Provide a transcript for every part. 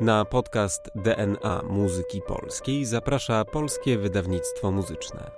Na podcast DNA Muzyki Polskiej zaprasza Polskie Wydawnictwo Muzyczne.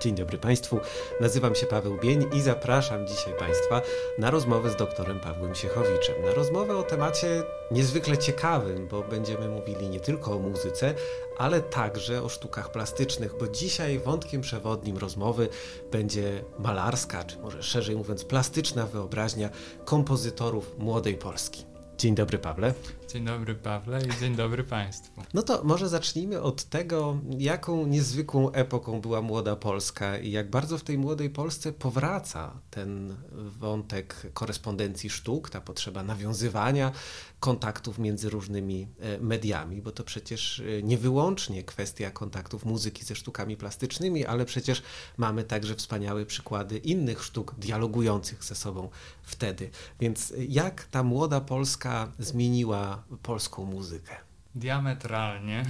Dzień dobry Państwu, nazywam się Paweł Bień i zapraszam dzisiaj Państwa na rozmowę z doktorem Pawłem Siechowiczem. Na rozmowę o temacie niezwykle ciekawym, bo będziemy mówili nie tylko o muzyce, ale także o sztukach plastycznych, bo dzisiaj wątkiem przewodnim rozmowy będzie malarska, czy może szerzej mówiąc plastyczna wyobraźnia kompozytorów młodej Polski. Dzień dobry, Pawle. Dzień dobry, Pawle, i dzień dobry Państwu. No to może zacznijmy od tego, jaką niezwykłą epoką była młoda Polska i jak bardzo w tej młodej Polsce powraca ten wątek korespondencji sztuk, ta potrzeba nawiązywania kontaktów między różnymi e, mediami, bo to przecież e, nie wyłącznie kwestia kontaktów muzyki ze sztukami plastycznymi, ale przecież mamy także wspaniałe przykłady innych sztuk dialogujących ze sobą wtedy. Więc jak ta młoda Polska zmieniła polską muzykę? Diametralnie,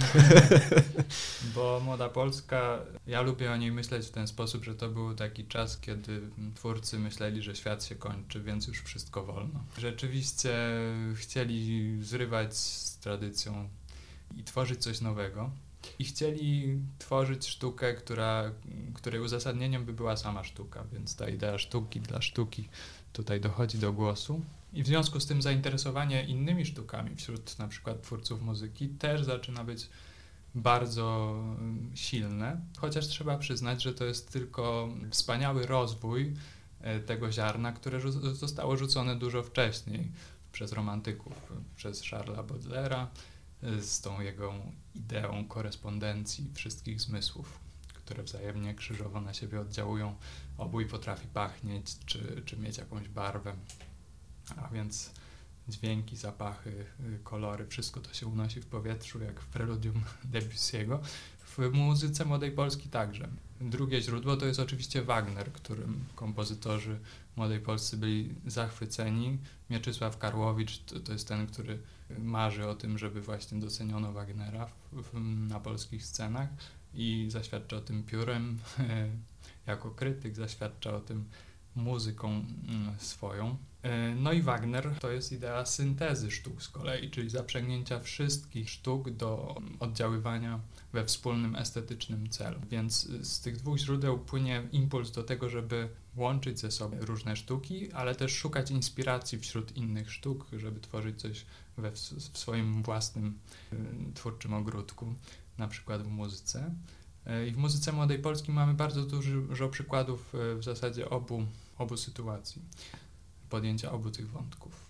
bo Młoda Polska, ja lubię o niej myśleć w ten sposób, że to był taki czas, kiedy twórcy myśleli, że świat się kończy, więc już wszystko wolno. Rzeczywiście chcieli zrywać z tradycją i tworzyć coś nowego. I chcieli tworzyć sztukę, która, której uzasadnieniem by była sama sztuka, więc ta idea sztuki dla sztuki tutaj dochodzi do głosu. I w związku z tym zainteresowanie innymi sztukami wśród na przykład twórców muzyki też zaczyna być bardzo mm, silne, chociaż trzeba przyznać, że to jest tylko wspaniały rozwój e, tego ziarna, które zostało rzucone dużo wcześniej przez romantyków, przez Charlesa Baudelaire'a, z tą jego ideą korespondencji wszystkich zmysłów, które wzajemnie krzyżowo na siebie oddziałują. Obój potrafi pachnieć czy, czy mieć jakąś barwę a więc dźwięki, zapachy, y, kolory, wszystko to się unosi w powietrzu, jak w preludium Debussy'ego. W muzyce Młodej Polski także. Drugie źródło to jest oczywiście Wagner, którym kompozytorzy Młodej Polscy byli zachwyceni. Mieczysław Karłowicz to, to jest ten, który marzy o tym, żeby właśnie doceniono Wagnera w, w, na polskich scenach i zaświadcza o tym piórem jako krytyk, zaświadcza o tym muzyką mm, swoją. E, no i Wagner to jest idea syntezy sztuk z kolei, czyli zaprzęgnięcia wszystkich sztuk do oddziaływania we wspólnym estetycznym celu. Więc z tych dwóch źródeł płynie impuls do tego, żeby łączyć ze sobą różne sztuki, ale też szukać inspiracji wśród innych sztuk, żeby tworzyć coś we, w swoim własnym y, twórczym ogródku, na przykład w muzyce. E, I w muzyce młodej Polski mamy bardzo dużo przykładów w zasadzie obu, obu sytuacji podjęcia obu tych wątków.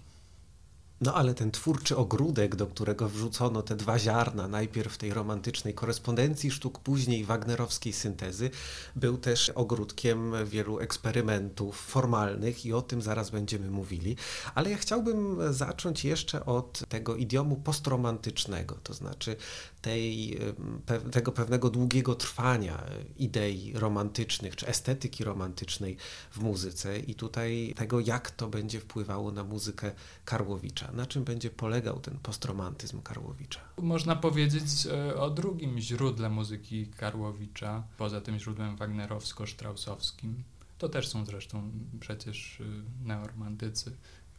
No ale ten twórczy ogródek, do którego wrzucono te dwa ziarna, najpierw tej romantycznej korespondencji sztuk, później wagnerowskiej syntezy, był też ogródkiem wielu eksperymentów formalnych i o tym zaraz będziemy mówili. Ale ja chciałbym zacząć jeszcze od tego idiomu postromantycznego, to znaczy tej, tego pewnego długiego trwania idei romantycznych czy estetyki romantycznej w muzyce i tutaj tego, jak to będzie wpływało na muzykę Karłowicza. Na czym będzie polegał ten postromantyzm Karłowicza? Można powiedzieć e, o drugim źródle muzyki Karłowicza, poza tym źródłem wagnerowsko-sztrausowskim. To też są zresztą przecież e, neoromantycy,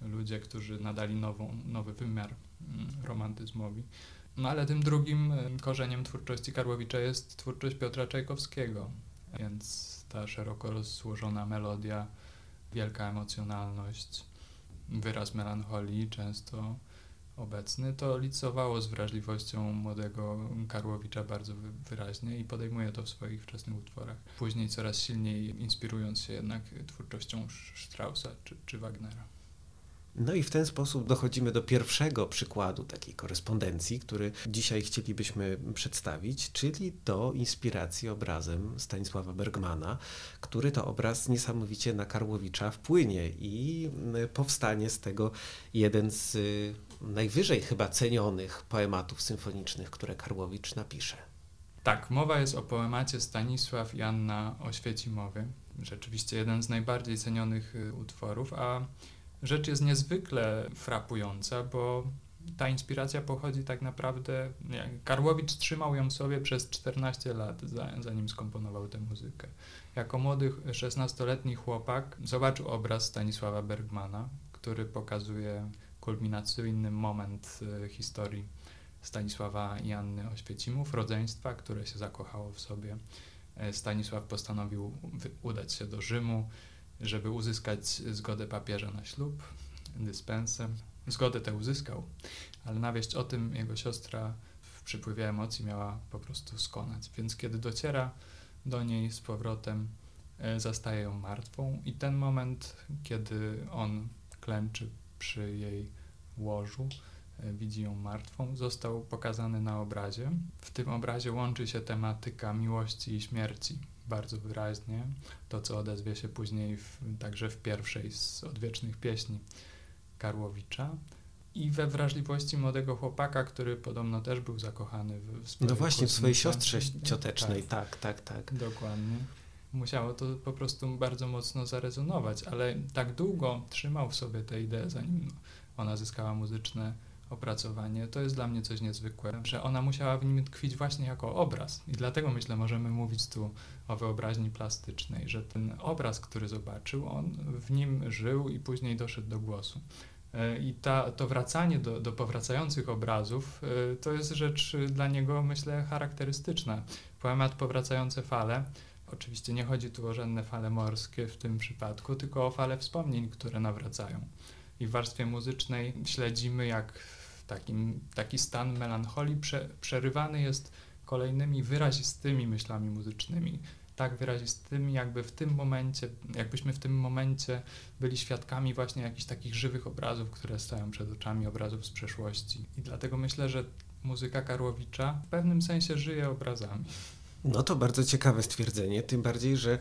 ludzie, którzy nadali nową, nowy wymiar mm, romantyzmowi. No ale tym drugim korzeniem twórczości Karłowicza jest twórczość Piotra Czajkowskiego, więc ta szeroko rozłożona melodia, wielka emocjonalność, wyraz melancholii często obecny, to licowało z wrażliwością młodego Karłowicza bardzo wyraźnie i podejmuje to w swoich wczesnych utworach. Później coraz silniej inspirując się jednak twórczością Straussa czy, czy Wagnera. No i w ten sposób dochodzimy do pierwszego przykładu takiej korespondencji, który dzisiaj chcielibyśmy przedstawić, czyli do inspiracji obrazem Stanisława Bergmana, który to obraz niesamowicie na Karłowicza wpłynie i powstanie z tego jeden z y, najwyżej chyba cenionych poematów symfonicznych, które Karłowicz napisze. Tak, mowa jest o poemacie Stanisław Janna Oświecimowy. Rzeczywiście jeden z najbardziej cenionych y, utworów, a rzecz jest niezwykle frapująca, bo ta inspiracja pochodzi tak naprawdę. Karłowicz trzymał ją sobie przez 14 lat, zanim skomponował tę muzykę. Jako młody 16-letni chłopak zobaczył obraz Stanisława Bergmana, który pokazuje kulminacyjny moment y, historii Stanisława i Anny Oświecimów, rodzeństwa, które się zakochało w sobie. E, Stanisław postanowił udać się do Rzymu, żeby uzyskać zgodę papieża na ślub, dyspensę. Zgodę tę uzyskał, ale na wieść o tym jego siostra w przypływie emocji miała po prostu skonać. Więc kiedy dociera do niej z powrotem, e, zastaje ją martwą i ten moment, kiedy on klęczy przy jej łożu, e, widzi ją martwą, został pokazany na obrazie. W tym obrazie łączy się tematyka miłości i śmierci bardzo wyraźnie, to co odezwie się później w, także w pierwszej z odwiecznych pieśni Karłowicza i we wrażliwości młodego chłopaka, który podobno też był zakochany w, w No właśnie, w swojej siostrze ciotecznej, tak, tak, tak. tak. Dokładnie. Musiało to po prostu bardzo mocno zarezonować, ale tak długo trzymał w sobie tę ideę, zanim ona zyskała muzyczne opracowanie, to jest dla mnie coś niezwykłego, że ona musiała w nim tkwić właśnie jako obraz. I dlatego myślę, możemy mówić tu o wyobraźni plastycznej, że ten obraz, który zobaczył, on w nim żył i później doszedł do głosu. E, I ta, to wracanie do, do powracających obrazów e, to jest rzecz dla niego, myślę, charakterystyczna. Poemat Powracające fale. Oczywiście nie chodzi tu o żadne fale morskie w tym przypadku, tylko o fale wspomnień, które nawracają. I w warstwie muzycznej śledzimy, jak takim, taki stan melancholii prze, przerywany jest kolejnymi wyrazistymi myślami muzycznymi. Tak wyrazistymi, jakby w tym momencie, jakbyśmy w tym momencie byli świadkami właśnie jakichś takich żywych obrazów, które stoją przed oczami, obrazów z przeszłości. I dlatego myślę, że muzyka Karłowicza w pewnym sensie żyje obrazami. No to bardzo ciekawe stwierdzenie, tym bardziej, że e,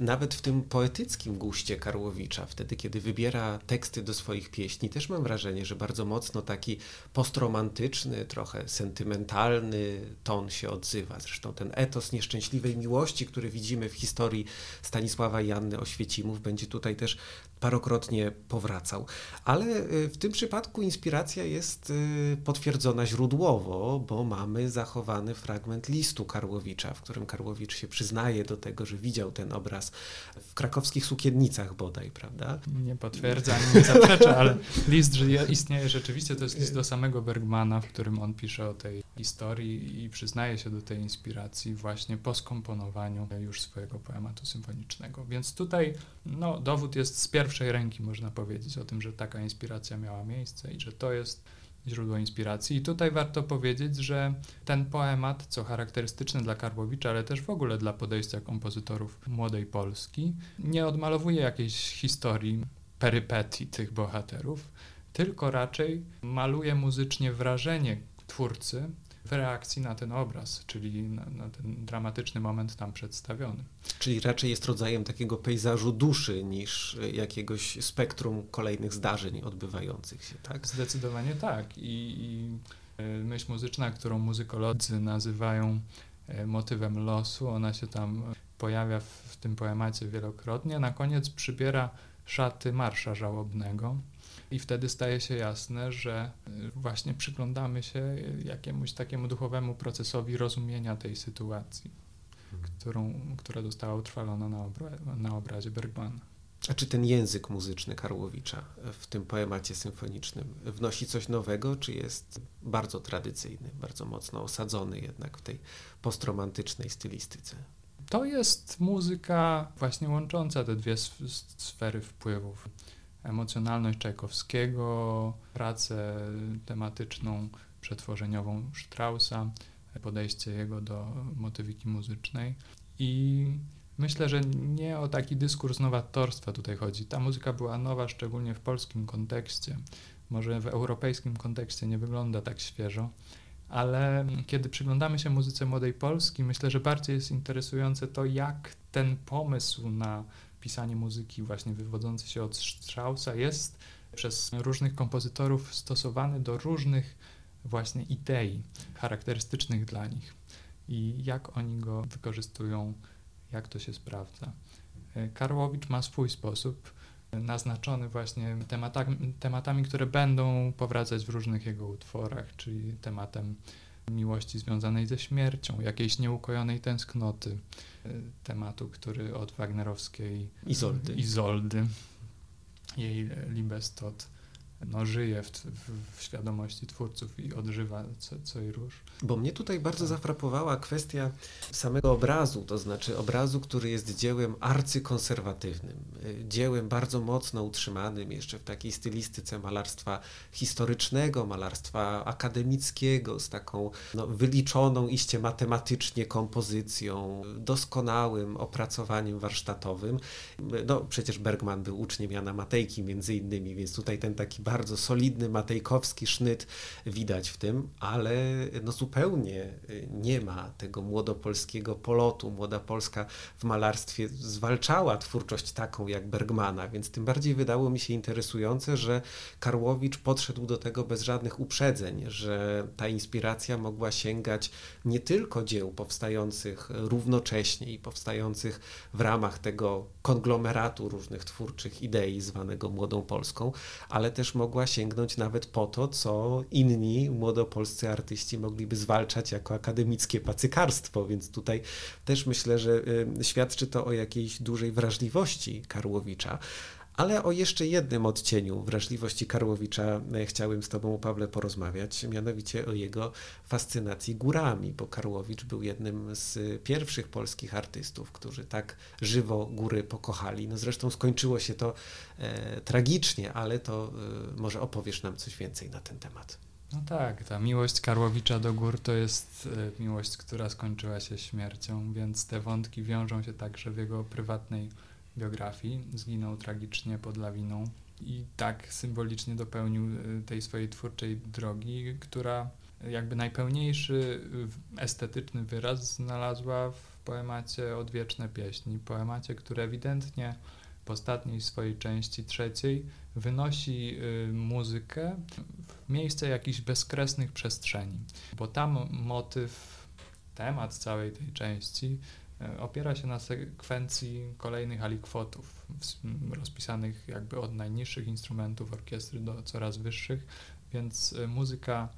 nawet w tym poetyckim guście Karłowicza, wtedy kiedy wybiera teksty do swoich pieśni, też mam wrażenie, że bardzo mocno taki postromantyczny, trochę sentymentalny ton się odzywa. Zresztą ten etos nieszczęśliwej miłości, który widzimy w historii Stanisława i Anny Oświecimów, będzie tutaj też parokrotnie powracał. Ale y, w tym przypadku inspiracja jest y, potwierdzona źródłowo, bo mamy zachowany fragment listu Karłowicza, w którym Karłowicz się przyznaje do tego, że widział ten obraz w krakowskich sukiennicach bodaj, prawda? Nie potwierdza, nie zaprzecza, ale list żyje, istnieje rzeczywiście, to jest list do samego Bergmana, w którym on pisze o tej historii i przyznaje się do tej inspiracji właśnie po skomponowaniu już swojego poematu symfonicznego. Więc tutaj no, dowód jest z pierwszej pierwszej ręki można powiedzieć o tym, że taka inspiracja miała miejsce i że to jest źródło inspiracji. I tutaj warto powiedzieć, że ten poemat, co charakterystyczne dla Karłowicza, ale też w ogóle dla podejścia kompozytorów młodej Polski, nie odmalowuje jakiejś historii, perypetii tych bohaterów, tylko raczej maluje muzycznie wrażenie twórcy w reakcji na ten obraz, czyli na, na, ten dramatyczny moment tam przedstawiony. Czyli raczej jest rodzajem takiego pejzażu duszy niż jakiegoś spektrum kolejnych zdarzeń odbywających się, tak? Zdecydowanie tak. I, i e, myśl muzyczna, którą muzykolodzy nazywają e, motywem losu, ona się tam pojawia w, w tym poemacie wielokrotnie. Na koniec przybiera szaty marsza żałobnego i wtedy staje się jasne, że y, właśnie przyglądamy się jakiemuś takiemu duchowemu procesowi rozumienia tej sytuacji, mhm. którą, która została utrwalona na, obra na obrazie Bergmana. A czy ten język muzyczny Karłowicza w tym poemacie symfonicznym wnosi coś nowego, czy jest bardzo tradycyjny, bardzo mocno osadzony jednak w tej postromantycznej stylistyce? To jest muzyka właśnie łącząca te dwie sfery wpływów emocjonalność Czajkowskiego, pracę tematyczną, przetworzeniową Straussa, podejście jego do motywyki muzycznej i myślę, że nie o taki dyskurs nowatorstwa tutaj chodzi. Ta muzyka była nowa, szczególnie w polskim kontekście. Może w europejskim kontekście nie wygląda tak świeżo, ale kiedy przyglądamy się muzyce młodej Polski, myślę, że bardziej jest interesujące to, jak ten pomysł na pisanie muzyki właśnie wywodzący się od Straussa jest przez różnych kompozytorów stosowany do różnych właśnie idei charakterystycznych dla nich i jak oni go wykorzystują, jak to się sprawdza. Karłowicz ma swój sposób, naznaczony właśnie tematami, tematami, które będą powracać w różnych jego utworach, czyli tematem miłości związanej ze śmiercią, jakiejś nieukojonej tęsknoty, e, tematu, który od wagnerowskiej Izoldy, Izoldy. Jej Libestot no, żyje w, w, w świadomości twórców i odżywa co, co i róż. Bo mnie tutaj bardzo tak. zafrapowała kwestia samego obrazu, to znaczy obrazu, który jest dziełem arcykonserwatywnym, dziełem bardzo mocno utrzymanym jeszcze w takiej stylistyce malarstwa historycznego, malarstwa akademickiego, z taką no, wyliczoną iście matematycznie kompozycją, doskonałym opracowaniem warsztatowym. No przecież Bergman był uczniem Jana Matejki między innymi, więc tutaj ten taki bardzo solidny matejkowski sznyt widać w tym, ale no zupełnie nie ma tego młodopolskiego polotu. Młoda Polska w malarstwie zwalczała twórczość taką jak Bergmana, więc tym bardziej wydało mi się interesujące, że Karłowicz podszedł do tego bez żadnych uprzedzeń, że ta inspiracja mogła sięgać nie tylko dzieł powstających równocześnie i powstających w ramach tego konglomeratu różnych twórczych idei zwanego Młodą Polską, ale też mogła sięgnąć nawet po to, co inni młodopolscy artyści mogliby zwalczać jako akademickie pacykarstwo, więc tutaj też myślę, że y, świadczy to o jakiejś dużej wrażliwości Karłowicza. Ale o jeszcze jednym odcieniu wrażliwości Karłowicza e, chciałem z Tobą, Pawle, porozmawiać, mianowicie o jego fascynacji górami, bo Karłowicz był jednym z pierwszych polskich artystów, którzy tak żywo góry pokochali. No zresztą skończyło się to e, tragicznie, ale to e, może opowiesz nam coś więcej na ten temat. No tak, ta miłość Karłowicza do gór to jest e, miłość, która skończyła się śmiercią, więc te wątki wiążą się także w jego prywatnej biografii. Zginął tragicznie pod lawiną i tak symbolicznie dopełnił y, tej swojej twórczej drogi, która jakby najpełniejszy estetyczny wyraz znalazła w poemacie Odwieczne Pieśni. Poemacie, który ewidentnie w ostatniej swojej części trzeciej wynosi muzykę w miejsce jakichś bezkresnych przestrzeni, bo tam motyw, temat całej tej części E, opiera się na sekwencji kolejnych alikwotów, rozpisanych jakby od najniższych instrumentów orkiestry do coraz wyższych, więc e, muzyka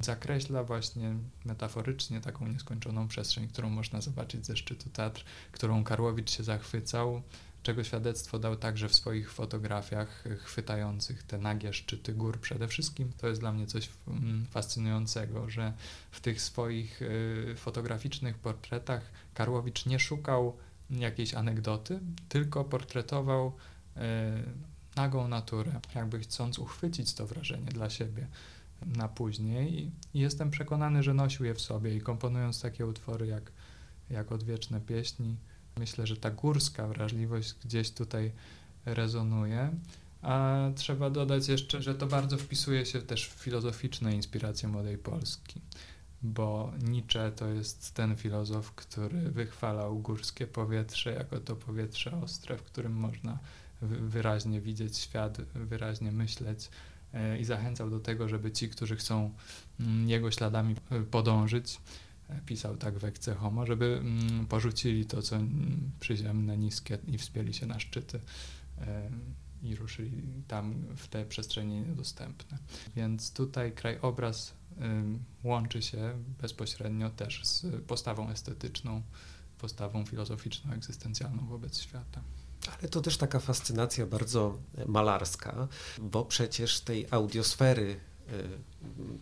zakreśla właśnie metaforycznie taką nieskończoną przestrzeń, którą można zobaczyć ze szczytu Tatr, którą Karłowicz się zachwycał, czego świadectwo dał także w swoich fotografiach chwytających te nagie szczyty gór przede wszystkim. To jest dla mnie coś mm, fascynującego, że w tych swoich y, fotograficznych portretach Karłowicz nie szukał jakiejś anegdoty, tylko portretował y, nagą naturę, jakby chcąc uchwycić to wrażenie dla siebie na później. I jestem przekonany, że nosił je w sobie i komponując takie utwory jak, jak Odwieczne Pieśni, Myślę, że ta górska wrażliwość gdzieś tutaj rezonuje. A trzeba dodać jeszcze, że to bardzo wpisuje się też w filozoficzne inspiracje młodej Polski, bo Nietzsche to jest ten filozof, który wychwalał górskie powietrze jako to powietrze ostre, w którym można wyraźnie widzieć świat, wyraźnie myśleć e, i zachęcał do tego, żeby ci, którzy chcą mm, jego śladami podążyć, pisał tak w Homo, żeby mm, porzucili to, co przyziemne, niskie i wspięli się na szczyty e, i ruszyli tam w te przestrzenie niedostępne. Więc tutaj krajobraz łączy się bezpośrednio też z postawą estetyczną, postawą filozoficzną, egzystencjalną wobec świata. Ale to też taka fascynacja bardzo malarska, bo przecież tej audiosfery Y,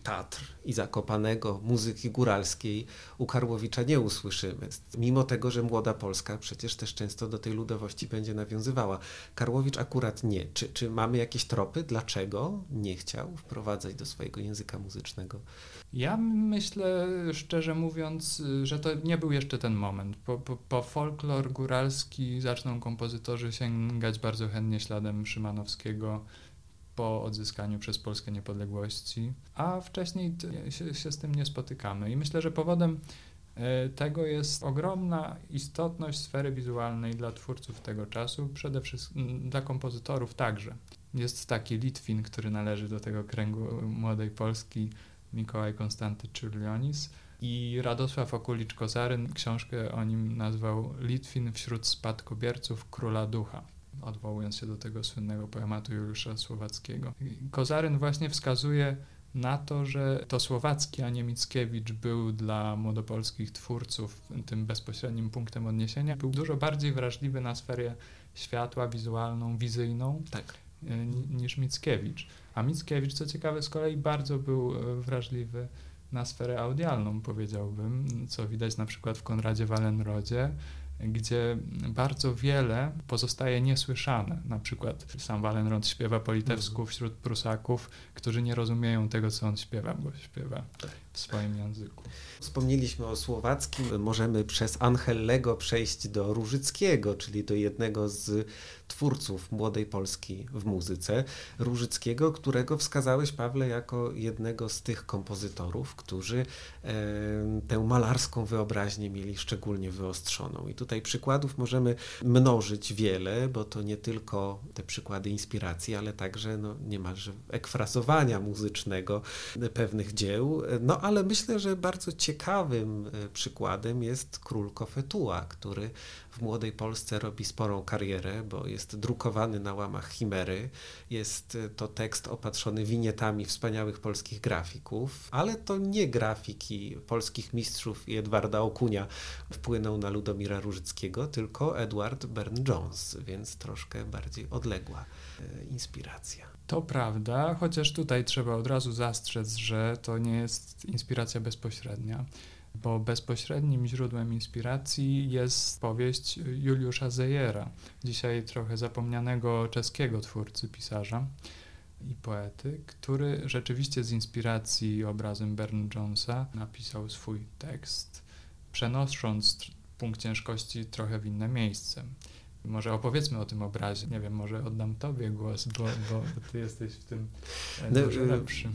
Tatr i Zakopanego, muzyki góralskiej u Karłowicza nie usłyszymy. Mimo tego, że młoda Polska przecież też często do tej ludowości będzie nawiązywała. Karłowicz akurat nie. Czy, czy mamy jakieś tropy, dlaczego nie chciał wprowadzać do swojego języka muzycznego? Ja myślę, szczerze mówiąc, że to nie był jeszcze ten moment. Po, po, po folklor góralski zaczną kompozytorzy sięgać bardzo chętnie śladem Szymanowskiego po odzyskaniu przez Polskę niepodległości, a wcześniej się, się z tym nie spotykamy. I myślę, że powodem e, tego jest ogromna istotność sfery wizualnej dla twórców tego czasu, przede wszystkim dla kompozytorów także. Jest taki Litwin, który należy do tego kręgu młodej Polski, Mikołaj Konstanty Czurlionis i Radosław Okulicz-Kozaryn książkę o nim nazwał Litwin wśród spadkobierców króla ducha odwołując się do tego słynnego poematu Juliusza Słowackiego. Kozaryn właśnie wskazuje na to, że to Słowacki, a nie Mickiewicz był dla młodopolskich twórców tym bezpośrednim punktem odniesienia. Był dużo bardziej wrażliwy na sferę światła, wizualną, wizyjną. Tak. niż Mickiewicz. A Mickiewicz, co ciekawe, z kolei bardzo był wrażliwy na sferę audialną, powiedziałbym, co widać na przykład w Konradzie Wallenrodzie, gdzie bardzo wiele pozostaje niesłyszane. Na przykład sam Wallenrod śpiewa po litewsku mhm. wśród Prusaków, którzy nie rozumieją tego, co on śpiewa, bo śpiewa w swoim języku. Wspomnieliśmy o słowackim, możemy przez Angelego przejść do Różyckiego, czyli do jednego z twórców młodej Polski w muzyce, Różyckiego, którego wskazałeś, Pawle, jako jednego z tych kompozytorów, którzy e, tę malarską wyobraźnię mieli szczególnie wyostrzoną. I tutaj przykładów możemy mnożyć wiele, bo to nie tylko te przykłady inspiracji, ale także no, niemalże ekfrazowania muzycznego pewnych dzieł. No ale myślę, że bardzo ciekawym e, przykładem jest król Kofetua, który w młodej Polsce robi sporą karierę, bo jest drukowany na łamach Chimery. Jest e, to tekst opatrzony winietami wspaniałych polskich grafików, ale to nie grafiki polskich mistrzów i Edwarda Okunia wpłyną na Ludomira Różyckiego, tylko Edward Burne-Jones, więc troszkę bardziej odległa e, inspiracja. To prawda, chociaż tutaj trzeba od razu zastrzec, że to nie jest inspiracja bezpośrednia bo bezpośrednim źródłem inspiracji jest powieść Juliusza Zejera, dzisiaj trochę zapomnianego czeskiego twórcy, pisarza i poety, który rzeczywiście z inspiracji obrazem Bern Jonesa napisał swój tekst, przenosząc punkt ciężkości trochę w inne miejsce. Może opowiedzmy o tym obrazie. Nie wiem, może oddam Tobie głos, bo, bo ty jesteś w tym e, no, dużo lepszy.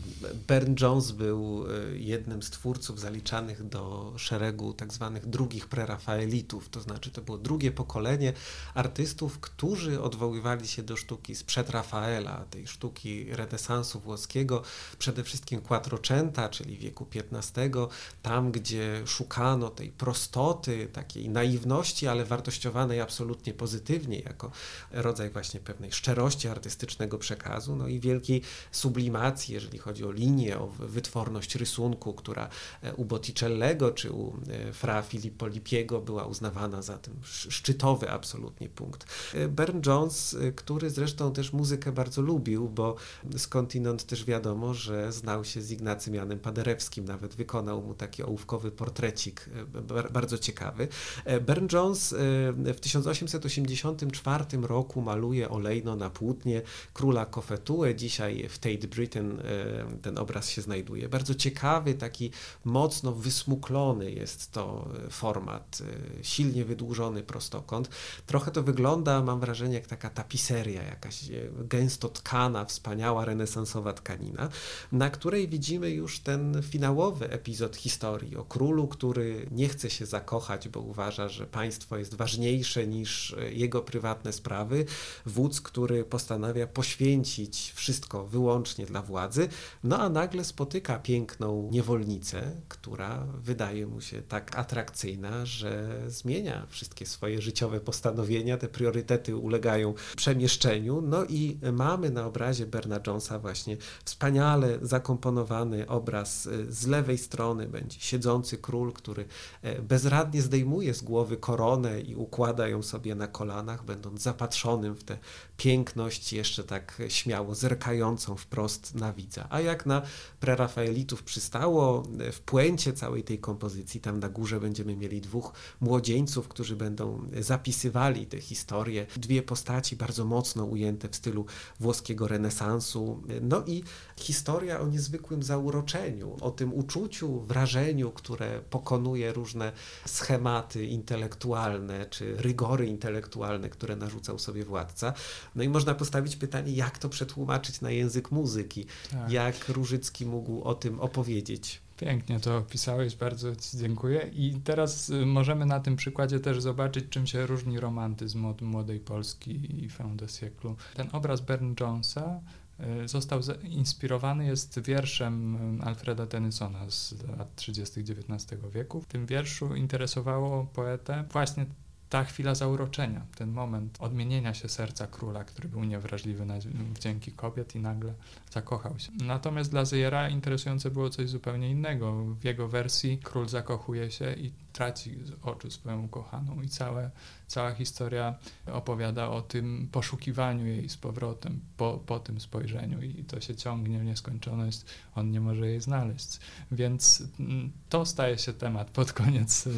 Bern Jones był e, jednym z twórców zaliczanych do szeregu tak zwanych drugich prerafaelitów, to znaczy to było drugie pokolenie artystów, którzy odwoływali się do sztuki sprzed Rafaela, tej sztuki renesansu włoskiego, przede wszystkim Quattrocenta, czyli wieku XV, tam gdzie szukano tej prostoty, takiej naiwności, ale wartościowanej absolutnie pozytywnie pozytywnie, jako rodzaj właśnie pewnej szczerości artystycznego przekazu, no i wielkiej sublimacji, jeżeli chodzi o linię, o wytworność rysunku, która e, u Botticellego czy u e, Fra Filippo Lipiego była uznawana za ten szczytowy absolutnie punkt. E, Bern Jones, który zresztą też muzykę bardzo lubił, bo skądinąd też wiadomo, że znał się z Ignacym Janem Paderewskim, nawet wykonał mu taki ołówkowy portrecik bardzo ciekawy. Bern Jones w 1880 1984 roku maluje olejno na płótnie króla Kofetue. Dzisiaj w Tate Britain e, ten obraz się znajduje. Bardzo ciekawy, taki mocno wysmuklony jest to e, format, e, silnie wydłużony prostokąt. Trochę to wygląda, mam wrażenie, jak taka tapiseria, jakaś gęsto tkana, wspaniała renesansowa tkanina, na której widzimy już ten finałowy epizod historii o królu, który nie chce się zakochać, bo uważa, że państwo jest ważniejsze niż jego prywatne sprawy, wódz, który postanawia poświęcić wszystko wyłącznie dla władzy, no a nagle spotyka piękną niewolnicę, która wydaje mu się tak atrakcyjna, że zmienia wszystkie swoje życiowe postanowienia, te priorytety ulegają przemieszczeniu, no i mamy na obrazie Berna Jonesa właśnie wspaniale zakomponowany obraz z lewej strony będzie siedzący król, który e, bezradnie zdejmuje z głowy koronę i układa ją sobie na kolana, kolanach, będąc zapatrzonym w tę piękność, jeszcze tak śmiało zerkającą wprost na widza. A jak na prerafaelitów przystało, w puencie całej tej kompozycji, tam na górze będziemy mieli dwóch młodzieńców, którzy będą zapisywali tę historię. Dwie postaci bardzo mocno ujęte w stylu włoskiego renesansu. No i historia o niezwykłym zauroczeniu, o tym uczuciu, wrażeniu, które pokonuje różne schematy intelektualne czy rygory intelektualne które narzucał sobie władca. No i można postawić pytanie, jak to przetłumaczyć na język muzyki? Tak. Jak Różycki mógł o tym opowiedzieć? Pięknie to opisałeś, bardzo Ci dziękuję. I teraz y, możemy na tym przykładzie też zobaczyć, czym się różni romantyzm od młodej Polski i fin de siècle. Ten obraz Bern Jonesa y, został inspirowany jest wierszem y, Alfreda Tennysona z lat 30. XIX wieku. W tym wierszu interesowało poetę właśnie ta chwila zauroczenia, ten moment odmienienia się serca króla, który był niewrażliwy na wdzięki kobiet i nagle zakochał się. Natomiast dla Zejera interesujące było coś zupełnie innego. W jego wersji król zakochuje się i traci z oczu swoją ukochaną i całe, cała historia opowiada o tym poszukiwaniu jej z powrotem po, po tym spojrzeniu i to się ciągnie w nieskończoność, on nie może jej znaleźć. Więc mm, to staje się temat pod koniec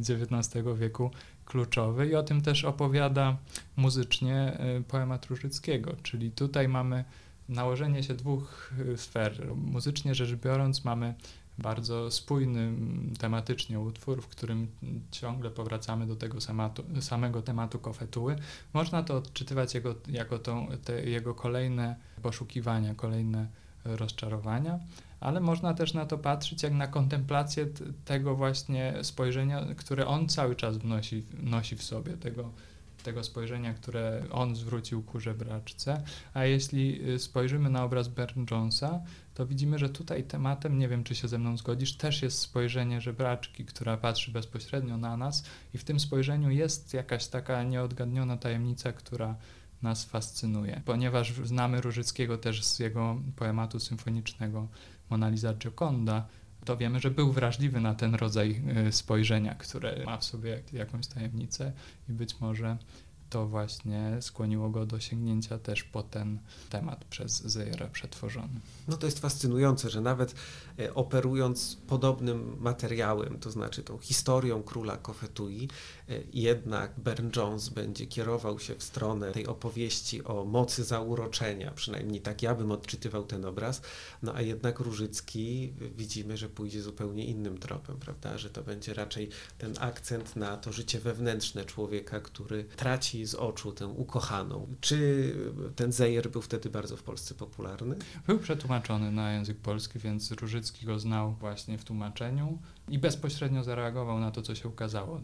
XIX y, wieku kluczowy i o tym też opowiada muzycznie y, poemat Różyckiego, czyli tutaj mamy nałożenie się dwóch y, sfer. Muzycznie rzecz biorąc mamy bardzo spójny tematycznie utwór, w którym ciągle powracamy do tego samatu, samego tematu kofetuły. Można to odczytywać jego, jako tą, jego kolejne poszukiwania, kolejne rozczarowania, ale można też na to patrzeć jak na kontemplację tego właśnie spojrzenia, które on cały czas wnosi, nosi w sobie, tego, tego spojrzenia, które on zwrócił ku żebraczce. A jeśli y, spojrzymy na obraz Bern Jonesa, to widzimy, że tutaj tematem, nie wiem czy się ze mną zgodzisz, też jest spojrzenie żebraczki, która patrzy bezpośrednio na nas i w tym spojrzeniu jest jakaś taka nieodgadniona tajemnica, która nas fascynuje. Ponieważ znamy Różyckiego też z jego poematu symfonicznego Mona Lisa Gioconda, to wiemy, że był wrażliwy na ten rodzaj y, spojrzenia, które ma w sobie jakąś tajemnicę i być może to właśnie skłoniło go do sięgnięcia też po ten temat przez Zejera przetworzony. No to jest fascynujące, że nawet e, operując podobnym materiałem, to znaczy tą historią króla Kofetui, e, jednak Burne Jones będzie kierował się w stronę tej opowieści o mocy zauroczenia, przynajmniej tak ja bym odczytywał ten obraz, no a jednak Różycki widzimy, że pójdzie zupełnie innym tropem, prawda, że to będzie raczej ten akcent na to życie wewnętrzne człowieka, który z oczu tę ukochaną. Czy ten Zejer był wtedy bardzo w Polsce popularny? Był przetłumaczony na język polski, więc Różycki go znał właśnie w tłumaczeniu i bezpośrednio zareagował na to, co się ukazało.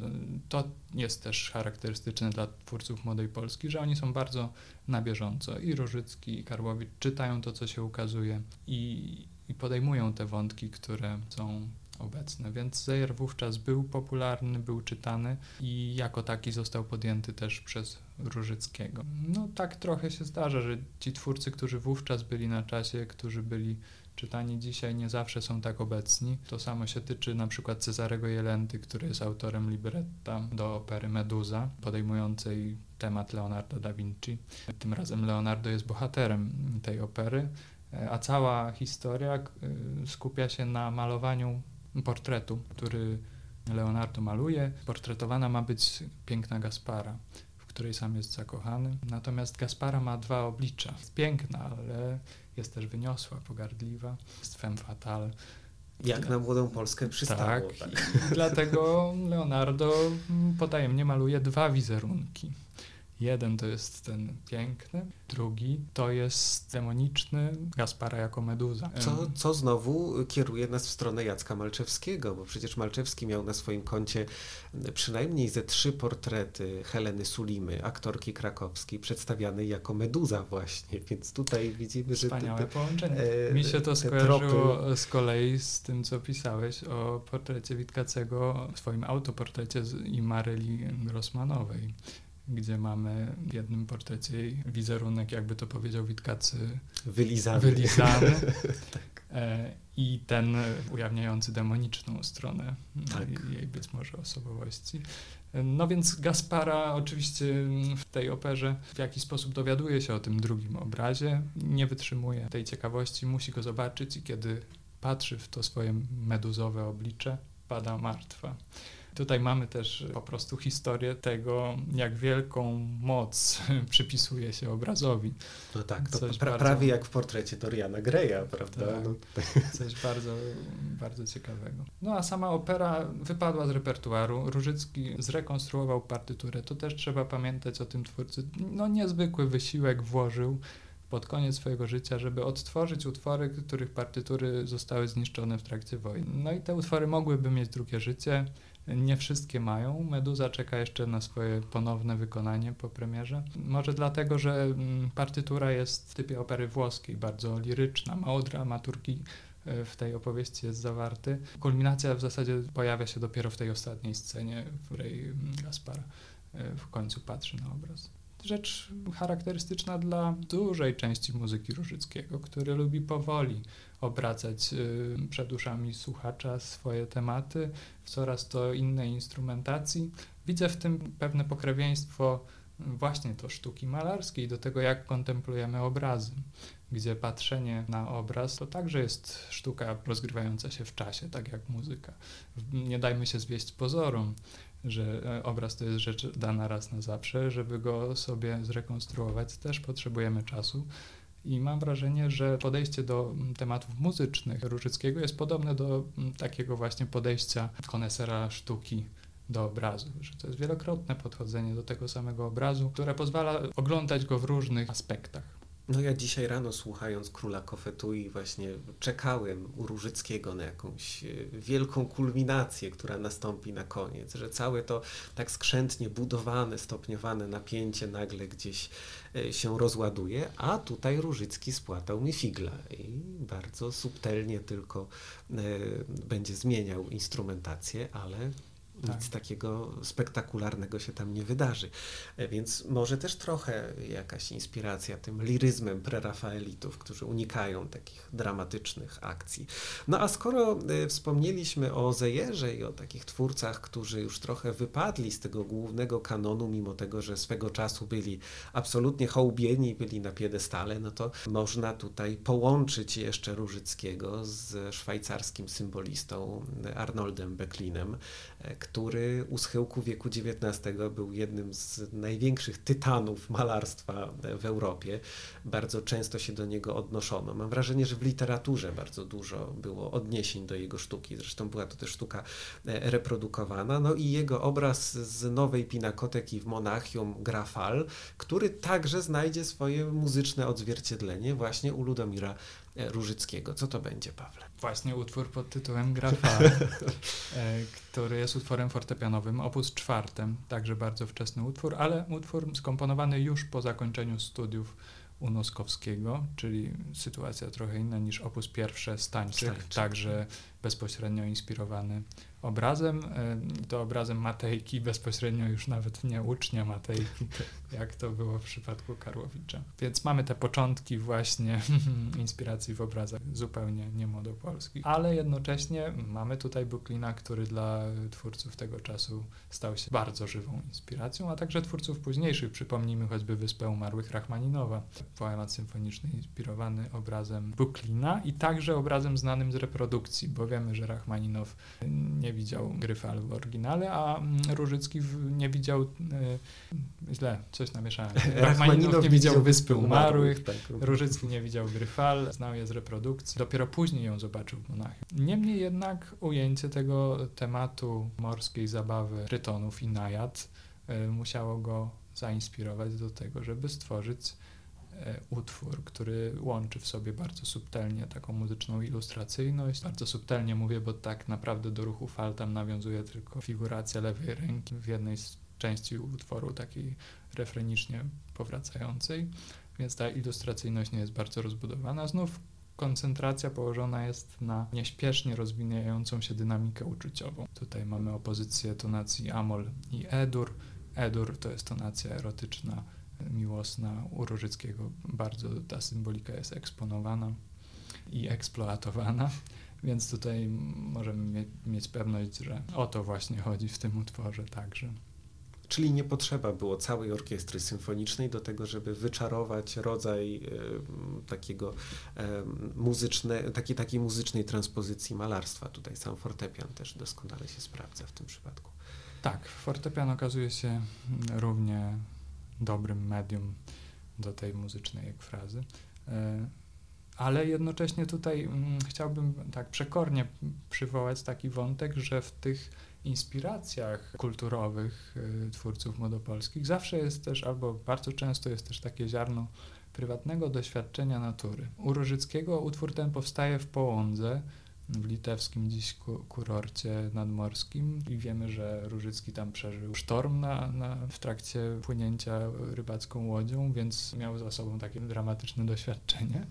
To jest też charakterystyczne dla twórców Młodej Polski, że oni są bardzo na bieżąco. I Różycki, i Karłowicz czytają to, co się ukazuje i, i podejmują te wątki, które są obecne, więc Zejer wówczas był popularny, był czytany i jako taki został podjęty też przez Różyckiego. No tak trochę się zdarza, że ci twórcy, którzy wówczas byli na czasie, którzy byli czytani dzisiaj nie zawsze są tak obecni. To samo się tyczy na przykład Cezarego Jelenty, który jest autorem libretta do opery Meduza, podejmującej temat Leonardo da Vinci. Tym razem Leonardo jest bohaterem tej opery, a cała historia y, skupia się na malowaniu portretu, który Leonardo maluje. Portretowana ma być piękna Gaspara, w której sam jest zakochany. Natomiast Gaspara ma dwa oblicza. Jest piękna, ale jest też wyniosła, pogardliwa, jest femme fatale. Jak na młodą Polskę przystało. Tak, tak. dlatego Leonardo potajemnie maluje dwa wizerunki. Jeden to jest ten piękny, drugi to jest demoniczny Gaspara jako meduza. Co, co znowu kieruje nas w stronę Jacka Malczewskiego, bo przecież Malczewski miał na swoim koncie przynajmniej ze trzy portrety Heleny Sulimy, aktorki krakowskiej, przedstawianej jako meduza właśnie, więc tutaj widzimy, że... Wspaniałe te, te, połączenie. E, Mi się to skojarzyło tropy... z kolei z tym, co pisałeś o portrecie Witkacego, swoim autoportrecie i Maryli Grossmanowej gdzie mamy w jednym portrecie wizerunek, jakby to powiedział Witkacy, wylizany. wylizany. tak. I ten ujawniający demoniczną stronę tak. jej być może osobowości. No więc Gaspara oczywiście w tej operze w jakiś sposób dowiaduje się o tym drugim obrazie, nie wytrzymuje tej ciekawości, musi go zobaczyć i kiedy patrzy w to swoje meduzowe oblicze, pada martwa. Tutaj mamy też po prostu historię tego, jak wielką moc przypisuje się obrazowi. No tak, to pra bardzo... prawie jak w portrecie Doriana Greya, prawda? Tak, no. Coś bardzo, bardzo ciekawego. No a sama opera wypadła z repertuaru. Różycki zrekonstruował partyturę. To też trzeba pamiętać o tym twórcy. No niezwykły wysiłek włożył pod koniec swojego życia, żeby odtworzyć utwory, których partytury zostały zniszczone w trakcie wojny. No i te utwory mogłyby mieć drugie życie. Nie wszystkie mają. Meduza czeka jeszcze na swoje ponowne wykonanie po premierze. Może dlatego, że mm, partytura jest w typie opery włoskiej, bardzo liryczna, mało dramaturgii e, w tej opowieści jest zawarty. Kulminacja w zasadzie pojawia się dopiero w tej ostatniej scenie, w której mm, Gaspar w końcu patrzy na obraz. Rzecz charakterystyczna dla dużej części muzyki Różyckiego, który lubi powoli obracać przed uszami słuchacza swoje tematy w coraz to innej instrumentacji. Widzę w tym pewne pokrewieństwo właśnie do sztuki malarskiej, do tego, jak kontemplujemy obrazy, gdzie patrzenie na obraz to także jest sztuka rozgrywająca się w czasie, tak jak muzyka. Nie dajmy się zwieść pozorom, że e, obraz to jest rzecz dana raz na zawsze, żeby go sobie zrekonstruować, też potrzebujemy czasu. I mam wrażenie, że podejście do tematów muzycznych Różyckiego jest podobne do takiego właśnie podejścia konesera sztuki do obrazu, że to jest wielokrotne podchodzenie do tego samego obrazu, które pozwala oglądać go w różnych aspektach. No ja dzisiaj rano słuchając Króla Kofetui właśnie czekałem u Różyckiego na jakąś e, wielką kulminację, która nastąpi na koniec, że całe to tak skrzętnie budowane, stopniowane napięcie nagle gdzieś e, się rozładuje, a tutaj Różycki spłatał mi figla i bardzo subtelnie tylko e, będzie zmieniał instrumentację, ale tak. Nic takiego spektakularnego się tam nie wydarzy. E, więc może też trochę jakaś inspiracja tym liryzmem prerafaelitów, którzy unikają takich dramatycznych akcji. No a skoro e, wspomnieliśmy o Zejerze i o takich twórcach, którzy już trochę wypadli z tego głównego kanonu, mimo tego, że swego czasu byli absolutnie hołbieni, byli na piedestale, no to można tutaj połączyć jeszcze Różyckiego z szwajcarskim symbolistą Arnoldem Becklinem, który u schyłku wieku XIX był jednym z największych tytanów malarstwa w Europie. Bardzo często się do niego odnoszono. Mam wrażenie, że w literaturze bardzo dużo było odniesień do jego sztuki. Zresztą była to też sztuka e, reprodukowana. No i jego obraz z Nowej Pinakoteki w Monachium Grafal, który także znajdzie swoje muzyczne odzwierciedlenie właśnie u Ludomira Różyckiego. Co to będzie, Pawle? Właśnie utwór pod tytułem Grafa, e, który jest utworem fortepianowym, opus czwartym, także bardzo wczesny utwór, ale utwór skomponowany już po zakończeniu studiów u Noskowskiego, czyli sytuacja trochę inna niż opus pierwsze Stańczyk, także bezpośrednio inspirowany obrazem, to obrazem Matejki, bezpośrednio już nawet nie ucznia Matejki, jak to było w przypadku Karłowicza. Więc mamy te początki właśnie inspiracji w obrazach zupełnie niemłodopolskich, ale jednocześnie mamy tutaj Buklina, który dla twórców tego czasu stał się bardzo żywą inspiracją, a także twórców późniejszych, przypomnijmy choćby Wyspę Umarłych Rachmaninowa, poemat symfoniczny inspirowany obrazem Buklina i także obrazem znanym z reprodukcji, bo wiemy, że Rachmaninow nie widział Gryfal w oryginale, a mm, Różycki nie widział, źle, coś namieszałem, Rachmaninow nie widział Wyspy Umarłych, tak. Różycki nie widział Gryfal, znał je z reprodukcji, dopiero później ją zobaczył w Monachium. Niemniej jednak ujęcie tego tematu morskiej zabawy Trytonów i Najad e, musiało go zainspirować do tego, żeby stworzyć utwór, który łączy w sobie bardzo subtelnie taką muzyczną ilustracyjność. Bardzo subtelnie mówię, bo tak naprawdę do ruchu fal tam nawiązuje tylko figuracja lewej ręki w jednej z części utworu, takiej refrenicznie powracającej, więc ta ilustracyjność nie jest bardzo rozbudowana. Znów koncentracja położona jest na nieśpiesznie rozwijającą się dynamikę uczuciową. Tutaj mamy opozycję tonacji Amol i Edur. Edur to jest tonacja erotyczna miłosna u Różyckiego bardzo ta symbolika jest eksponowana i eksploatowana, więc tutaj możemy mieć pewność, że o to właśnie chodzi w tym utworze także. Czyli nie potrzeba było całej orkiestry symfonicznej do tego, żeby wyczarować rodzaj y, takiego y, muzyczne, takiej, takiej muzycznej transpozycji malarstwa. Tutaj sam fortepian też doskonale się sprawdza w tym przypadku. Tak, fortepian okazuje się równie dobrym medium do tej muzycznej ekfrazy. E, ale jednocześnie tutaj mm, chciałbym tak przekornie przywołać taki wątek, że w tych inspiracjach kulturowych e, twórców młodopolskich zawsze jest też, albo bardzo często jest też takie ziarno prywatnego doświadczenia natury. U Różyckiego utwór ten powstaje w Połądze, w litewskim dziś kurorcie nadmorskim i wiemy, że Różycki tam przeżył sztorm na, na, w trakcie płynięcia rybacką łodzią, więc miał za sobą takie dramatyczne doświadczenie.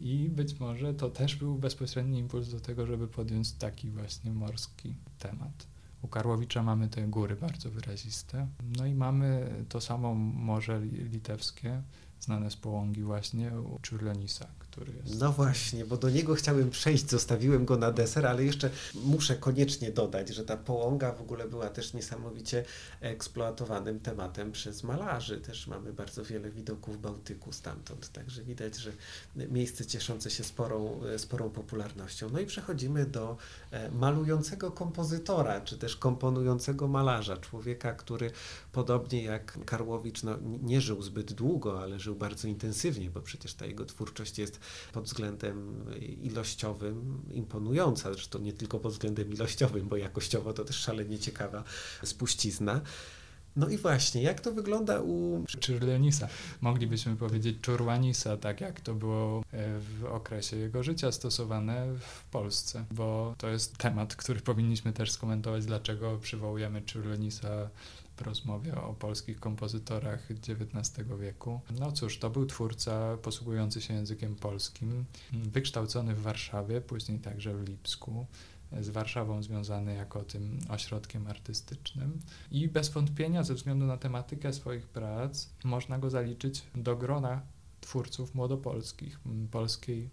I być może to też był bezpośredni impuls do tego, żeby podjąć taki właśnie morski temat U Karłowicza mamy te góry bardzo wyraziste. No i mamy to samo Morze Litewskie, znane z połągi właśnie u Czurlenisa, który jest... No właśnie, bo do niego chciałem przejść, zostawiłem go na deser, ale jeszcze muszę koniecznie dodać, że ta połąga w ogóle była też niesamowicie eksploatowanym tematem przez malarzy. Też mamy bardzo wiele widoków Bałtyku stamtąd, także widać, że miejsce cieszące się sporą, sporą popularnością. No i przechodzimy do e, malującego kompozytora, czy też komponującego malarza, człowieka, który podobnie jak Karłowicz no, nie żył zbyt długo, ale żył bardzo intensywnie, bo przecież ta jego twórczość jest pod względem ilościowym imponująca, zresztą nie tylko pod względem ilościowym, bo jakościowo to też szalenie ciekawa spuścizna. No i właśnie, jak to wygląda u... Czurlenisa. Moglibyśmy powiedzieć Czurwanisa, tak jak to było e, w okresie jego życia stosowane w Polsce, bo to jest temat, który powinniśmy też skomentować, dlaczego przywołujemy Czurlenisa rozmowie o polskich kompozytorach XIX wieku. No cóż, to był twórca posługujący się językiem polskim, wykształcony w Warszawie, później także w Lipsku z Warszawą związany jako tym ośrodkiem artystycznym i bez wątpienia ze względu na tematykę swoich prac można go zaliczyć do grona twórców młodopolskich, polskiej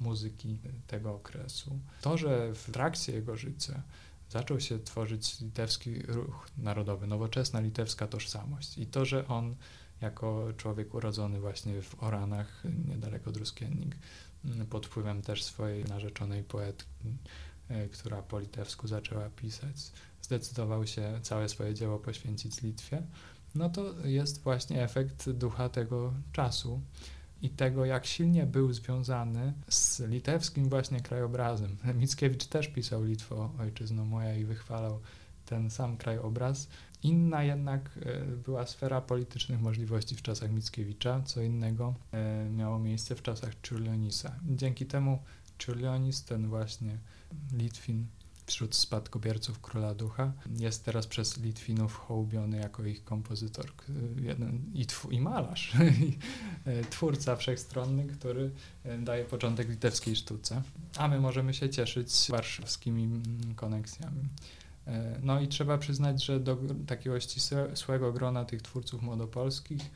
muzyki tego okresu. To, że w trakcie jego życia zaczął się tworzyć litewski ruch narodowy, nowoczesna litewska tożsamość. I to, że on jako człowiek urodzony właśnie w Oranach, niedaleko Druskiennik, pod wpływem też swojej narzeczonej poetki, e, która po litewsku zaczęła pisać, zdecydował się całe swoje dzieło poświęcić Litwie, no to jest właśnie efekt ducha tego czasu i tego, jak silnie był związany z litewskim właśnie krajobrazem. Mickiewicz też pisał Litwo, ojczyzno moja i wychwalał ten sam krajobraz. Inna jednak e, była sfera politycznych możliwości w czasach Mickiewicza, co innego e, miało miejsce w czasach Czurlionisa. Dzięki temu Czurlionis, ten właśnie Litwin, wśród spadkobierców Króla Ducha. Jest teraz przez Litwinów hołubiony jako ich kompozytor jeden, i, tw- i malarz, e, twórca wszechstronny, który e, daje początek litewskiej sztuce. A my możemy się cieszyć warszawskimi mm, koneksjami. E, no i trzeba przyznać, że do takiego ścisłego grona tych twórców młodopolskich,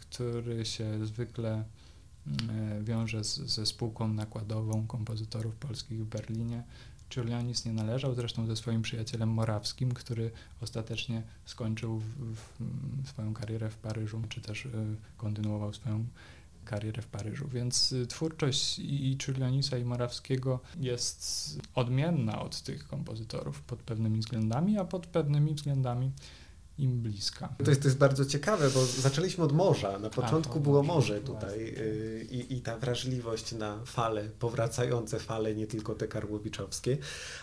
który się zwykle mm, wiąże z, ze spółką nakładową kompozytorów polskich w Berlinie, Giulianis nie należał, zresztą ze swoim przyjacielem Morawskim, który ostatecznie skończył w, w swoją karierę w Paryżu, czy też y, kontynuował swoją karierę w Paryżu. Więc y, twórczość i Giulianisa i Morawskiego jest odmienna od tych kompozytorów pod pewnymi względami, a pod pewnymi względami im bliska. To jest, to jest bardzo ciekawe, bo zaczęliśmy od morza. Na początku a, było morze tutaj y, i, i ta wrażliwość na fale, powracające fale, nie tylko te karłowiczowskie,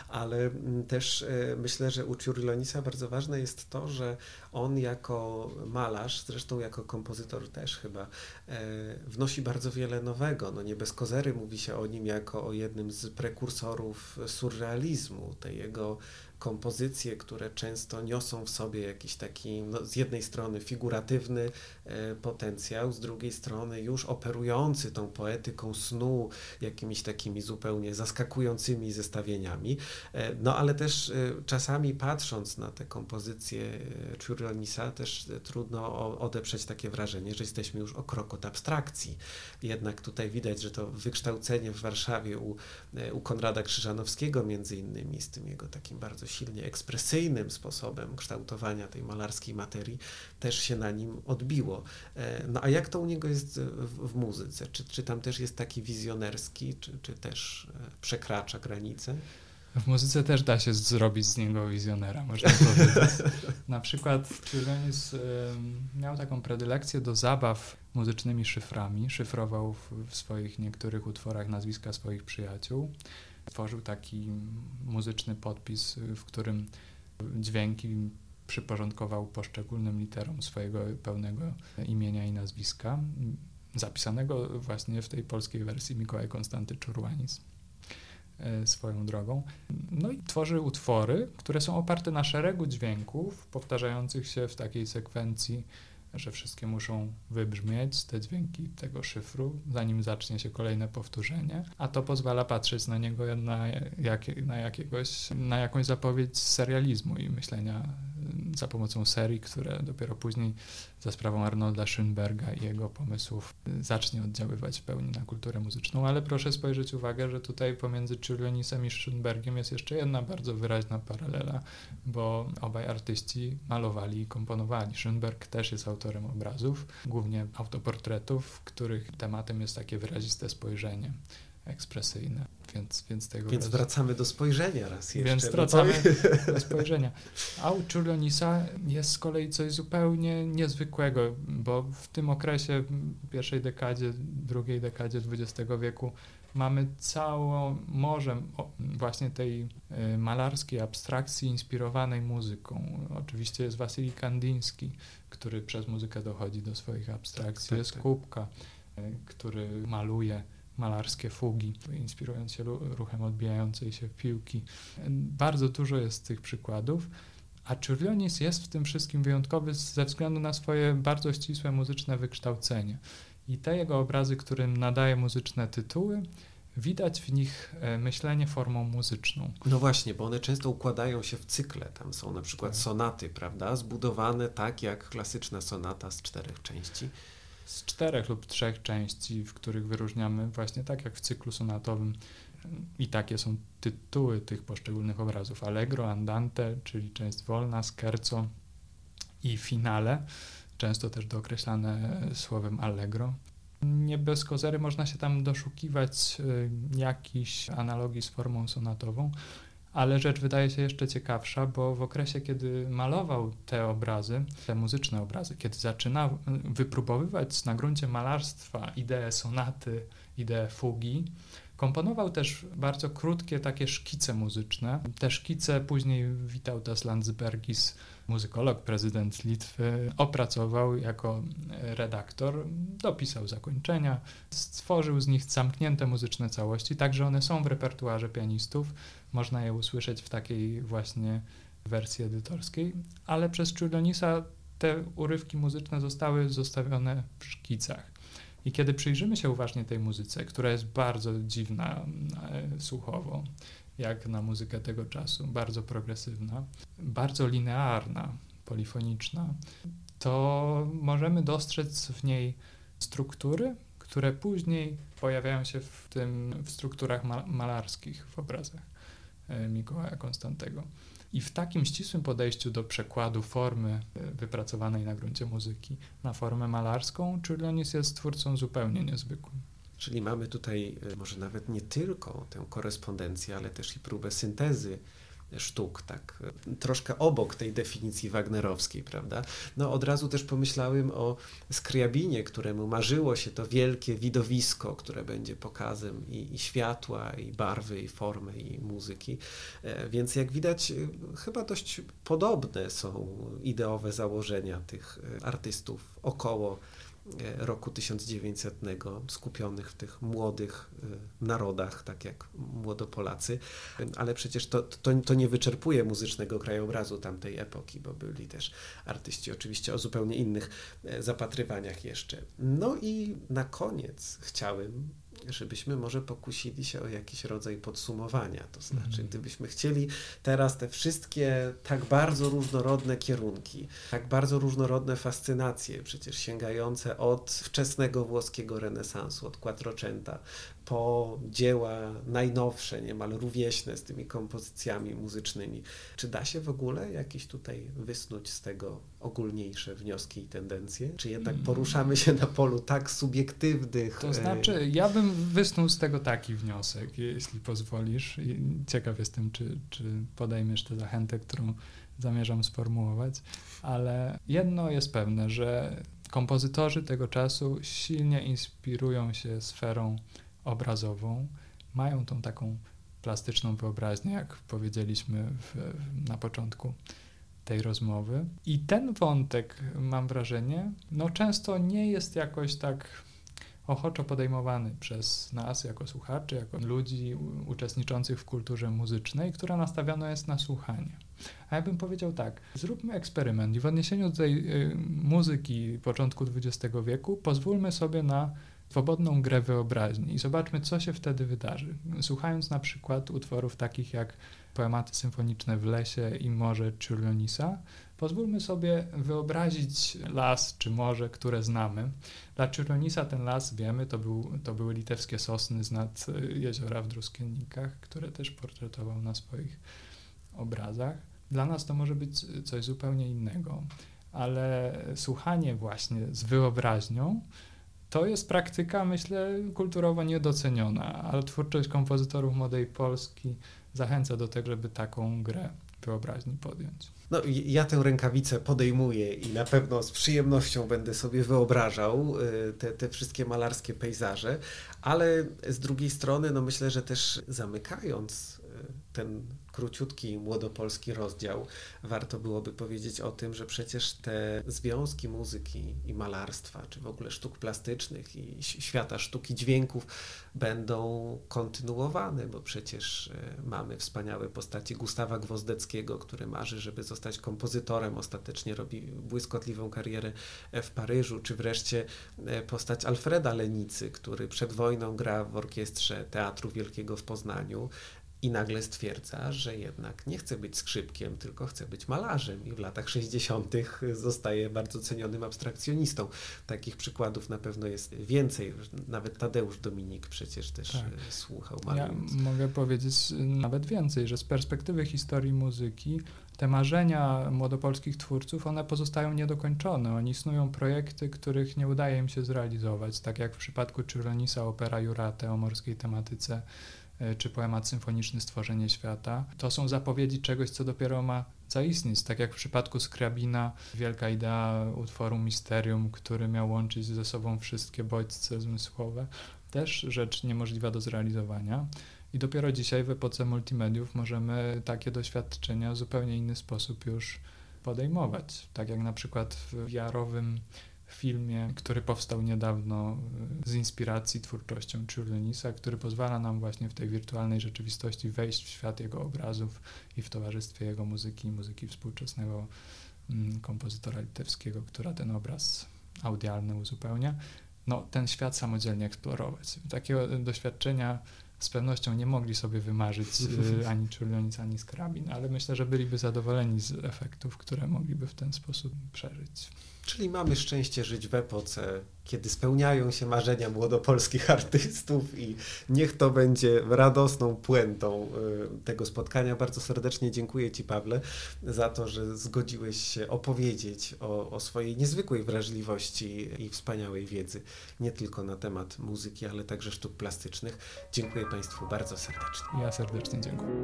ale mm, też y, myślę, że u Ciurlonisa bardzo ważne jest to, że on jako malarz, zresztą jako kompozytor też chyba, e, wnosi bardzo wiele nowego. No nie bez kozery mówi się o nim jako o jednym z prekursorów surrealizmu, tej jego kompozycje, które często niosą w sobie jakiś taki, no, z jednej strony figuratywny e, potencjał, z drugiej strony już operujący tą poetyką snu, jakimiś takimi zupełnie zaskakującymi zestawieniami. E, no ale też e, czasami patrząc na te kompozycje Czurionisa, też trudno odeprzeć takie wrażenie, że jesteśmy już o krok od abstrakcji. Jednak tutaj widać, że to wykształcenie w Warszawie u, u Konrada Krzyżanowskiego między innymi, z tym jego takim bardzo silnie ekspresyjnym sposobem kształtowania tej malarskiej materii też się na nim odbiło. E, no a jak to u niego jest w, w muzyce? Czy, czy tam też jest taki wizjonerski, czy, czy też e, przekracza granice? W muzyce też da się zrobić z niego wizjonera, można powiedzieć. Na przykład Tyronis miał taką predylekcję do zabaw muzycznymi szyframi. Szyfrował w, w swoich niektórych utworach nazwiska swoich przyjaciół. Tworzył taki muzyczny podpis, w którym dźwięki przyporządkował poszczególnym literom swojego pełnego imienia i nazwiska, zapisanego właśnie w tej polskiej wersji Mikołaj Konstanty Czurłanis e, swoją drogą. No i tworzy utwory, które są oparte na szeregu dźwięków powtarzających się w takiej sekwencji że wszystkie muszą wybrzmieć, te dźwięki tego szyfru, zanim zacznie się kolejne powtórzenie, a to pozwala patrzeć na niego na, jak, na, jakiegoś, na jakąś zapowiedź serializmu i myślenia za pomocą serii, które dopiero później za sprawą Arnolda Schönberga i jego pomysłów zacznie oddziaływać w pełni na kulturę muzyczną, ale proszę spojrzeć uwagę, że tutaj pomiędzy Czurlionisem i Schönbergiem jest jeszcze jedna bardzo wyraźna paralela, bo obaj artyści malowali i komponowali. Schönberg też jest autorem obrazów, głównie autoportretów, których tematem jest takie wyraziste spojrzenie ekspresyjne. Więc, więc, tego więc wracamy do spojrzenia raz jeszcze. Więc wracamy do spojrzenia. A u Czulionisa jest z kolei coś zupełnie niezwykłego, bo w tym okresie, pierwszej dekadzie, drugiej dekadzie XX wieku, mamy całą morze właśnie tej y, malarskiej abstrakcji inspirowanej muzyką. Oczywiście jest Wasylij Kandiński, który przez muzykę dochodzi do swoich abstrakcji. Tak, jest tak. Kubka, y, który maluje malarskie fugi, inspirując się ruchem odbijającej się piłki. Bardzo dużo jest tych przykładów. A Czurlionis jest w tym wszystkim wyjątkowy ze względu na swoje bardzo ścisłe muzyczne wykształcenie. I te jego obrazy, którym nadaje muzyczne tytuły, widać w nich e, myślenie formą muzyczną. No właśnie, bo one często układają się w cykle. Tam są na przykład tak. sonaty, prawda? Zbudowane tak jak klasyczna sonata z czterech części z czterech lub trzech części, w których wyróżniamy właśnie tak jak w cyklu sonatowym i takie są tytuły tych poszczególnych obrazów. Allegro, Andante, czyli część wolna, Scherzo i finale, często też dookreślane słowem allegro. Nie bez kozery można się tam doszukiwać y, jakichś analogii z formą sonatową, ale rzecz wydaje się jeszcze ciekawsza, bo w okresie, kiedy malował te obrazy, te muzyczne obrazy, kiedy zaczynał wypróbowywać na gruncie malarstwa ideę sonaty, ideę fugi, komponował też bardzo krótkie takie szkice muzyczne. Te szkice później Witautas Landsbergis, muzykolog, prezydent Litwy, opracował jako redaktor, dopisał zakończenia, stworzył z nich zamknięte muzyczne całości, także one są w repertuarze pianistów można je usłyszeć w takiej właśnie wersji edytorskiej, ale przez Czulionisa te urywki muzyczne zostały zostawione w szkicach. I kiedy przyjrzymy się uważnie tej muzyce, która jest bardzo dziwna e, słuchowo, jak na muzykę tego czasu, bardzo progresywna, bardzo linearna, polifoniczna, to możemy dostrzec w niej struktury, które później pojawiają się w tym w strukturach malarskich w obrazach. E, Mikołaja Konstantego. I w takim ścisłym podejściu do przekładu formy e, wypracowanej na gruncie muzyki na formę malarską, Czurlonis jest twórcą zupełnie niezwykłym. Czyli mamy tutaj e, może nawet nie tylko tę korespondencję, ale też i próbę syntezy sztuk, tak troszkę obok tej definicji wagnerowskiej, prawda? No od razu też pomyślałem o Skriabinie, któremu marzyło się to wielkie widowisko, które będzie pokazem i, i światła, i barwy, i formy, i muzyki. E, więc jak widać, e, chyba dość podobne są ideowe założenia tych e, artystów około roku 1900, skupionych w tych młodych e, narodach, tak jak młodopolacy, ale przecież to, to, to nie wyczerpuje muzycznego krajobrazu tamtej epoki, bo byli też artyści oczywiście o zupełnie innych e, zapatrywaniach jeszcze. No i na koniec chciałem żebyśmy może pokusili się o jakiś rodzaj podsumowania. To znaczy, mhm. gdybyśmy chcieli teraz te wszystkie tak bardzo różnorodne kierunki, tak bardzo różnorodne fascynacje, przecież sięgające od wczesnego włoskiego renesansu, od Quattrocenta, po dzieła najnowsze, niemal rówieśne z tymi kompozycjami muzycznymi. Czy da się w ogóle jakieś tutaj wysnuć z tego ogólniejsze wnioski i tendencje? Czy jednak mm. poruszamy się na polu tak subiektywnych? To znaczy, ja bym wysnuł z tego taki wniosek, jeśli pozwolisz. Ciekaw jestem, czy, czy podejmiesz tę zachętę, którą zamierzam sformułować, ale jedno jest pewne, że kompozytorzy tego czasu silnie inspirują się sferą obrazową, mają tą taką plastyczną wyobraźnię, jak powiedzieliśmy w, na początku tej rozmowy. I ten wątek, mam wrażenie, no często nie jest jakoś tak ochoczo podejmowany przez nas jako słuchaczy, jako ludzi uczestniczących w kulturze muzycznej, która nastawiona jest na słuchanie. A ja bym powiedział tak, zróbmy eksperyment i w odniesieniu do tej y, muzyki początku XX wieku pozwólmy sobie na swobodną grę wyobraźni i zobaczmy, co się wtedy wydarzy. Słuchając na przykład utworów takich jak poematy symfoniczne w lesie i morze Czulionisa, pozwólmy sobie wyobrazić las czy morze, które znamy. Dla Czulionisa ten las, wiemy, to, był, to były litewskie sosny z nad jeziora w Druskiennikach, które też portretował na swoich obrazach. Dla nas to może być coś zupełnie innego, ale słuchanie właśnie z wyobraźnią to jest praktyka, myślę, kulturowo niedoceniona, ale twórczość kompozytorów młodej Polski zachęca do tego, żeby taką grę wyobraźni podjąć. No, ja tę rękawicę podejmuję i na pewno z przyjemnością będę sobie wyobrażał y, te, te wszystkie malarskie pejzaże, ale z drugiej strony, no myślę, że też zamykając y, ten króciutki młodopolski rozdział, warto byłoby powiedzieć o tym, że przecież te związki muzyki i malarstwa, czy w ogóle sztuk plastycznych i świata sztuki dźwięków będą kontynuowane, bo przecież e, mamy wspaniałe postaci Gustawa Gwozdeckiego, który marzy, żeby zostać kompozytorem, ostatecznie robi błyskotliwą karierę w Paryżu, czy wreszcie e, postać Alfreda Lenicy, który przed wojną gra w orkiestrze Teatru Wielkiego w Poznaniu, i nagle stwierdza, że jednak nie chce być skrzypkiem, tylko chce być malarzem i w latach 60. zostaje bardzo cenionym abstrakcjonistą. Takich przykładów na pewno jest więcej. Nawet Tadeusz Dominik przecież też tak. E, słuchał malując. Ja mogę powiedzieć nawet więcej, że z perspektywy historii muzyki te marzenia młodopolskich twórców, one pozostają niedokończone. Oni snują projekty, których nie udaje im się zrealizować, tak jak w przypadku Czyronisa opera Jurate o morskiej tematyce E, czy poemat symfoniczny Stworzenie Świata, to są zapowiedzi czegoś, co dopiero ma zaistnieć. Tak jak w przypadku Skrabina, wielka idea utworu Misterium, który miał łączyć ze sobą wszystkie bodźce zmysłowe, też rzecz niemożliwa do zrealizowania. I dopiero dzisiaj w epoce multimediów możemy takie doświadczenia w zupełnie inny sposób już podejmować. Tak jak na przykład w jarowym filmie, który powstał niedawno y, z inspiracji twórczością Czurlenisa, który pozwala nam właśnie w tej wirtualnej rzeczywistości wejść w świat jego obrazów i w towarzystwie jego muzyki, muzyki współczesnego mm, kompozytora litewskiego, która ten obraz audialny uzupełnia, no, ten świat samodzielnie eksplorować. Takiego doświadczenia z pewnością nie mogli sobie wymarzyć y, ani Czurlenic, ani Skrabin, ale myślę, że byliby zadowoleni z efektów, które mogliby w ten sposób przeżyć. Czyli mamy szczęście żyć w epoce, kiedy spełniają się marzenia młodopolskich artystów i niech to będzie radosną puentą y, tego spotkania. Bardzo serdecznie dziękuję Ci, Pawle, za to, że zgodziłeś się opowiedzieć o, o swojej niezwykłej wrażliwości i wspaniałej wiedzy, nie tylko na temat muzyki, ale także sztuk plastycznych. Dziękuję Państwu bardzo serdecznie. Ja serdecznie dziękuję.